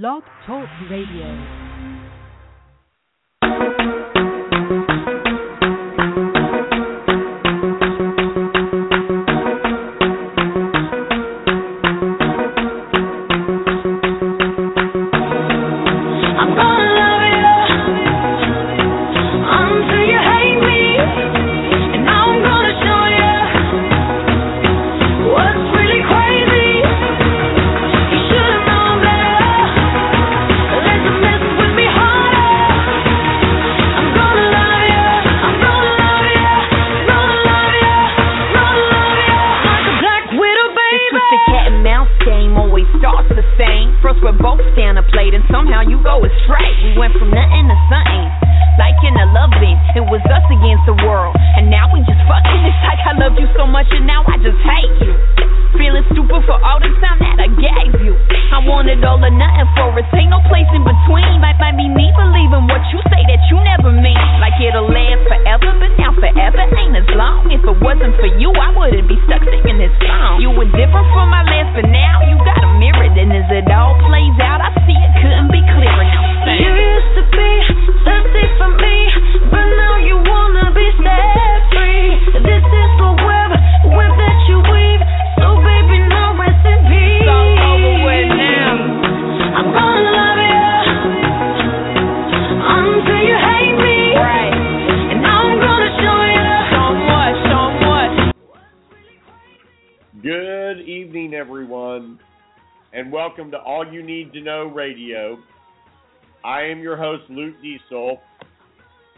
Blog Talk Radio. everything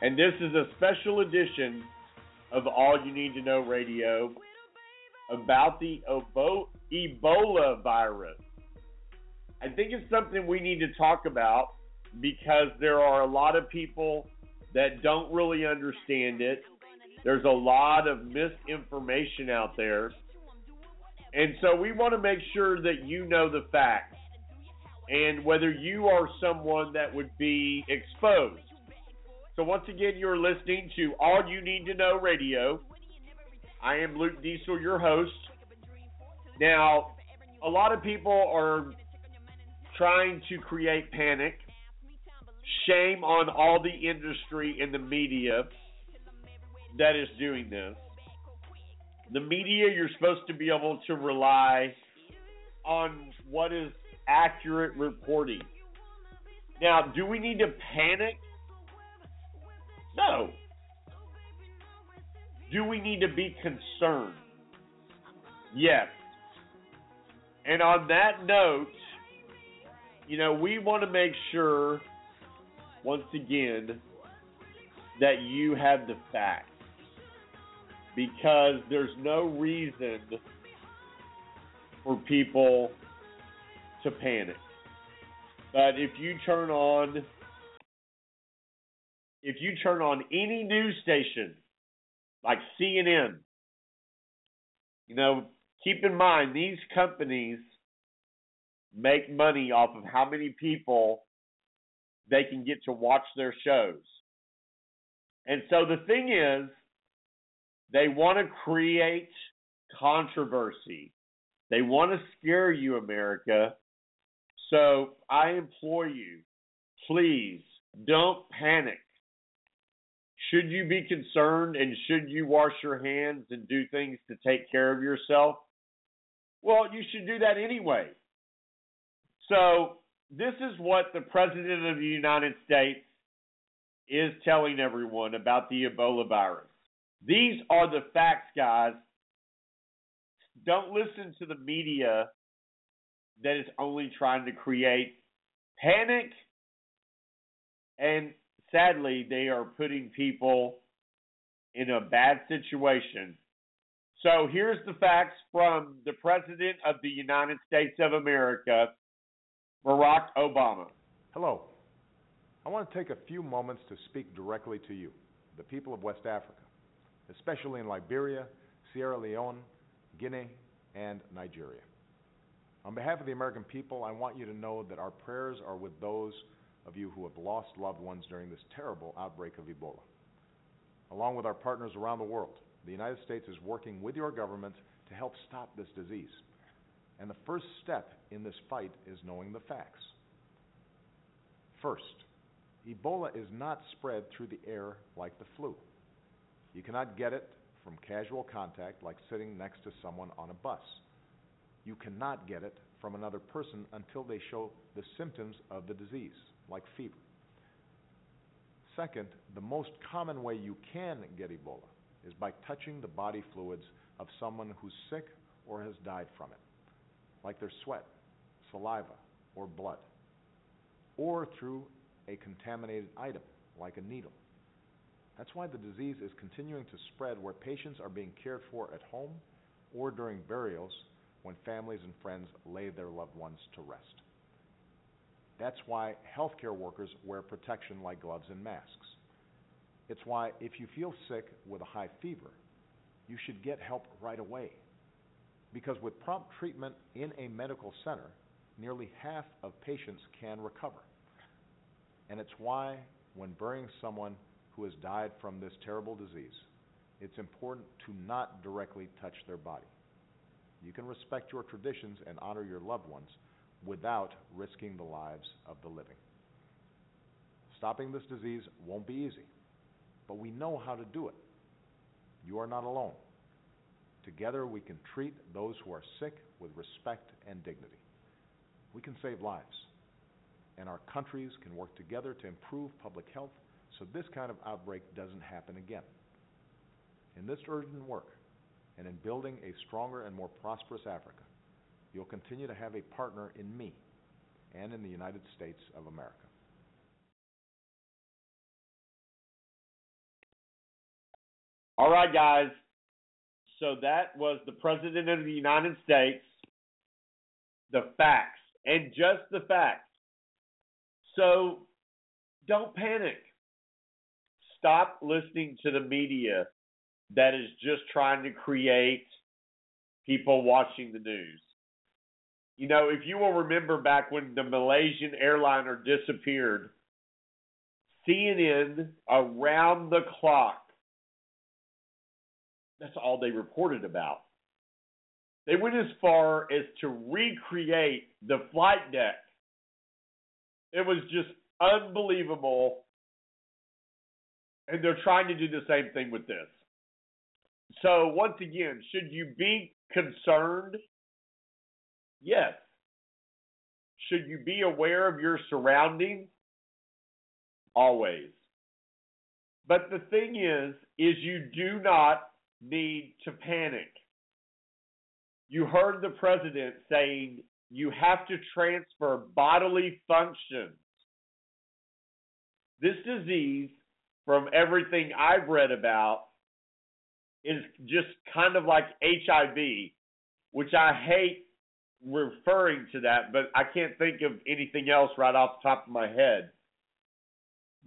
And this is a special edition of All You Need to Know Radio about the Ebola virus. I think it's something we need to talk about because there are a lot of people that don't really understand it. There's a lot of misinformation out there. And so we want to make sure that you know the facts and whether you are someone that would be exposed so once again, you're listening to All You Need to Know Radio. I am Luke Diesel, your host. Now, a lot of people are trying to create panic. Shame on all the industry and the media that is doing this. The media, you're supposed to be able to rely on what is accurate reporting. Now, do we need to panic no. Do we need to be concerned? Yes. And on that note, you know, we want to make sure, once again, that you have the facts. Because there's no reason for people to panic. But if you turn on if you turn on any news station like CNN, you know, keep in mind these companies make money off of how many people they can get to watch their shows. And so the thing is, they want to create controversy. They want to scare you, America. So I implore you, please don't panic. Should you be concerned and should you wash your hands and do things to take care of yourself? Well, you should do that anyway. So, this is what the President of the United States is telling everyone about the Ebola virus. These are the facts, guys. Don't listen to the media that is only trying to create panic and sadly, they are putting people in a bad situation. So here's the facts from the President of the United States of America Barack Obama. Hello. I want to take a few moments to speak directly to you, the people of West Africa, especially in Liberia, Sierra Leone, Guinea, and Nigeria. On behalf of the American people, I want you to know that our prayers are with those of you who have lost loved ones during this terrible outbreak of Ebola. Along with our partners around the world, the United States is working with your government to help stop this disease. And the first step in this fight is knowing the facts. First, Ebola is not spread through the air like the flu. You cannot get it from casual contact like sitting next to someone on a bus. You cannot get it from another person until they show the symptoms of the disease, like fever. Second, the most common way you can get Ebola is by touching the body fluids of someone who's sick or has died from it, like their sweat, saliva, or blood, or through a contaminated item, like a needle. That's why the disease is continuing to spread where patients are being cared for at home or during burials when families and friends lay their loved ones to rest. That's why healthcare workers wear protection like gloves and masks. It's why if you feel sick with a high fever, you should get help right away. Because with prompt treatment in a medical center, nearly half of patients can recover. And it's why, when burying someone who has died from this terrible disease, it's important to not directly touch their body. You can respect your traditions and honor your loved ones without risking the lives of the living. Stopping this disease won't be easy, but we know how to do it. You are not alone. Together we can treat those who are sick with respect and dignity. We can save lives, and our countries can work together to improve public health so this kind of outbreak doesn't happen again. In this urgent work, and in building a stronger and more prosperous Africa, you'll continue to have a partner in me and in the United States of America. All right, guys. So that was the President of the United States. The facts, and just the facts. So don't panic. Stop listening to the media that is just trying to create people watching the news. You know, if you will remember back when the Malaysian airliner disappeared, CNN around the clock, that's all they reported about. They went as far as to recreate the flight deck. It was just unbelievable. And they're trying to do the same thing with this. So, once again, should you be concerned? Yes. Should you be aware of your surroundings? Always. But the thing is, is you do not need to panic. You heard the president saying you have to transfer bodily functions. This disease, from everything I've read about, is just kind of like HIV, which I hate referring to that, but I can't think of anything else right off the top of my head.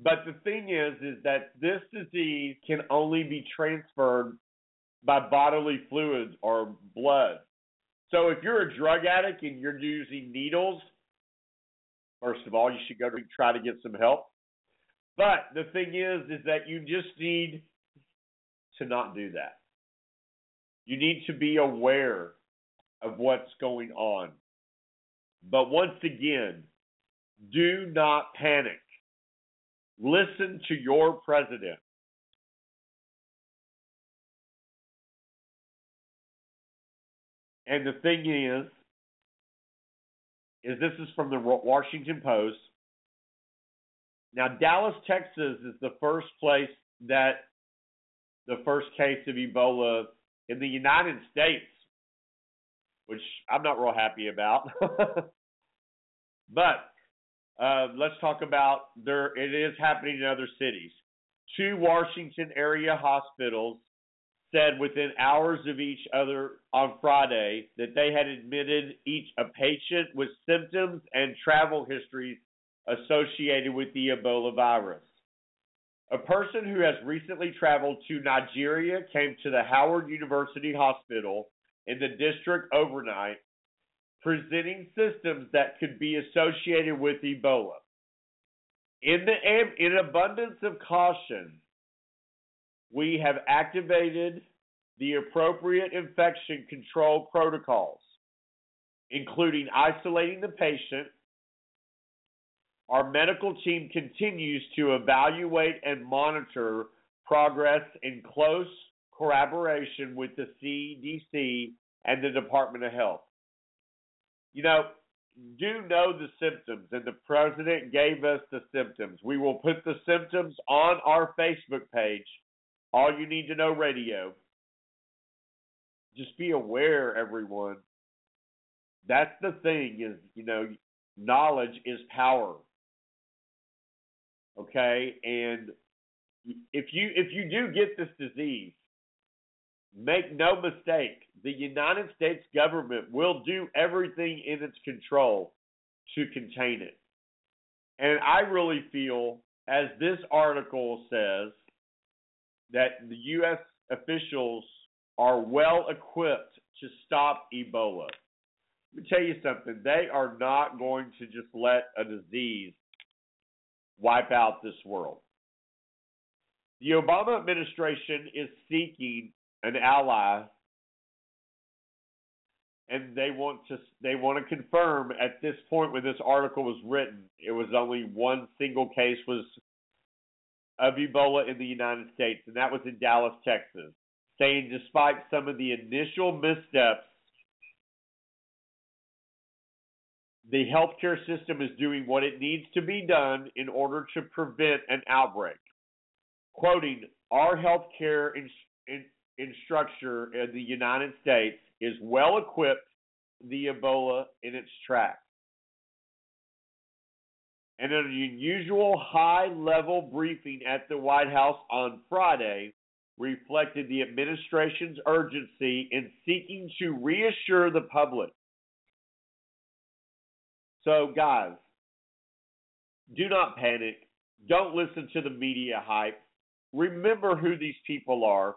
But the thing is, is that this disease can only be transferred by bodily fluids or blood. So if you're a drug addict and you're using needles, first of all, you should go to try to get some help. But the thing is, is that you just need to not do that. You need to be aware of what's going on. But once again, do not panic. Listen to your president. And the thing is, is this is from the Washington Post. Now, Dallas, Texas is the first place that the first case of Ebola in the United States, which I'm not real happy about. but uh, let's talk about there. It is happening in other cities. Two Washington area hospitals said within hours of each other on Friday that they had admitted each a patient with symptoms and travel histories associated with the Ebola virus. A person who has recently traveled to Nigeria came to the Howard University Hospital in the district overnight, presenting symptoms that could be associated with Ebola. In the in abundance of caution, we have activated the appropriate infection control protocols, including isolating the patient. Our medical team continues to evaluate and monitor progress in close collaboration with the CDC and the Department of Health. You know, do know the symptoms, and the president gave us the symptoms. We will put the symptoms on our Facebook page all you need to know radio. Just be aware, everyone. That's the thing is, you know, knowledge is power. Okay? And if you if you do get this disease, make no mistake, the United States government will do everything in its control to contain it. And I really feel, as this article says, that the U.S. officials are well equipped to stop Ebola. Let me tell you something. They are not going to just let a disease wipe out this world. The Obama administration is seeking an ally and they want to they want to confirm at this point when this article was written it was only one single case was of Ebola in the United States, and that was in Dallas, Texas, saying despite some of the initial missteps, the healthcare system is doing what it needs to be done in order to prevent an outbreak. Quoting, our healthcare in, in, in structure in the United States is well equipped the Ebola in its track. and an unusual high level briefing at the White House on Friday reflected the administration's urgency in seeking to reassure the public. So, guys, do not panic. Don't listen to the media hype. Remember who these people are.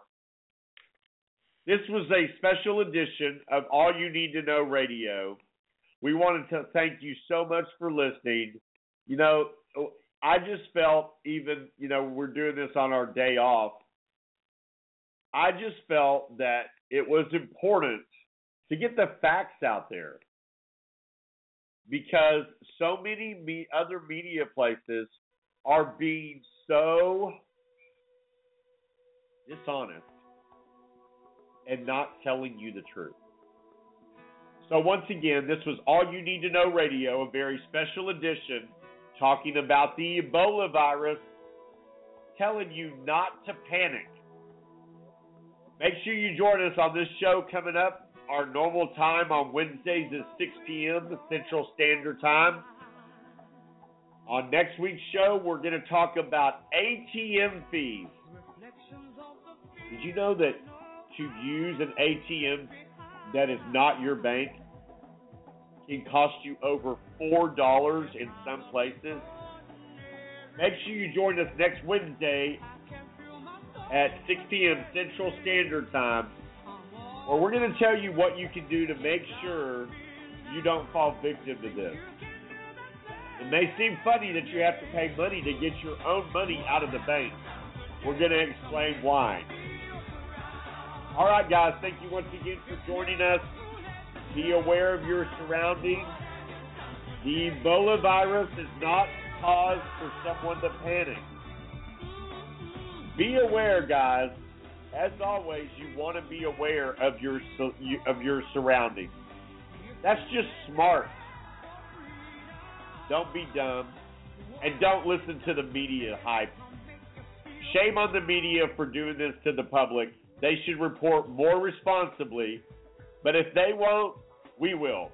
This was a special edition of All You Need to Know Radio. We wanted to thank you so much for listening you know, I just felt even, you know, we're doing this on our day off. I just felt that it was important to get the facts out there because so many me- other media places are being so dishonest and not telling you the truth. So, once again, this was All You Need to Know Radio, a very special edition talking about the Ebola virus, telling you not to panic. Make sure you join us on this show coming up. Our normal time on Wednesdays is 6 p.m. Central Standard Time. On next week's show, we're going to talk about ATM fees. Did you know that to use an ATM that is not your bank can cost you over $4 in some places. Make sure you join us next Wednesday at 6 p.m. Central Standard Time, where we're going to tell you what you can do to make sure you don't fall victim to this. It may seem funny that you have to pay money to get your own money out of the bank. We're going to explain why. All right, guys, thank you once again for joining us. Be aware of your surroundings. The Ebola virus is not cause for someone to panic. Be aware, guys. As always, you want to be aware of your of your surroundings. That's just smart. Don't be dumb, and don't listen to the media hype. Shame on the media for doing this to the public. They should report more responsibly. But if they won't, we will.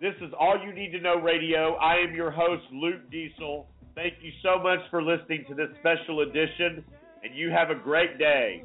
This is All You Need to Know Radio. I am your host, Luke Diesel. Thank you so much for listening to this special edition, and you have a great day.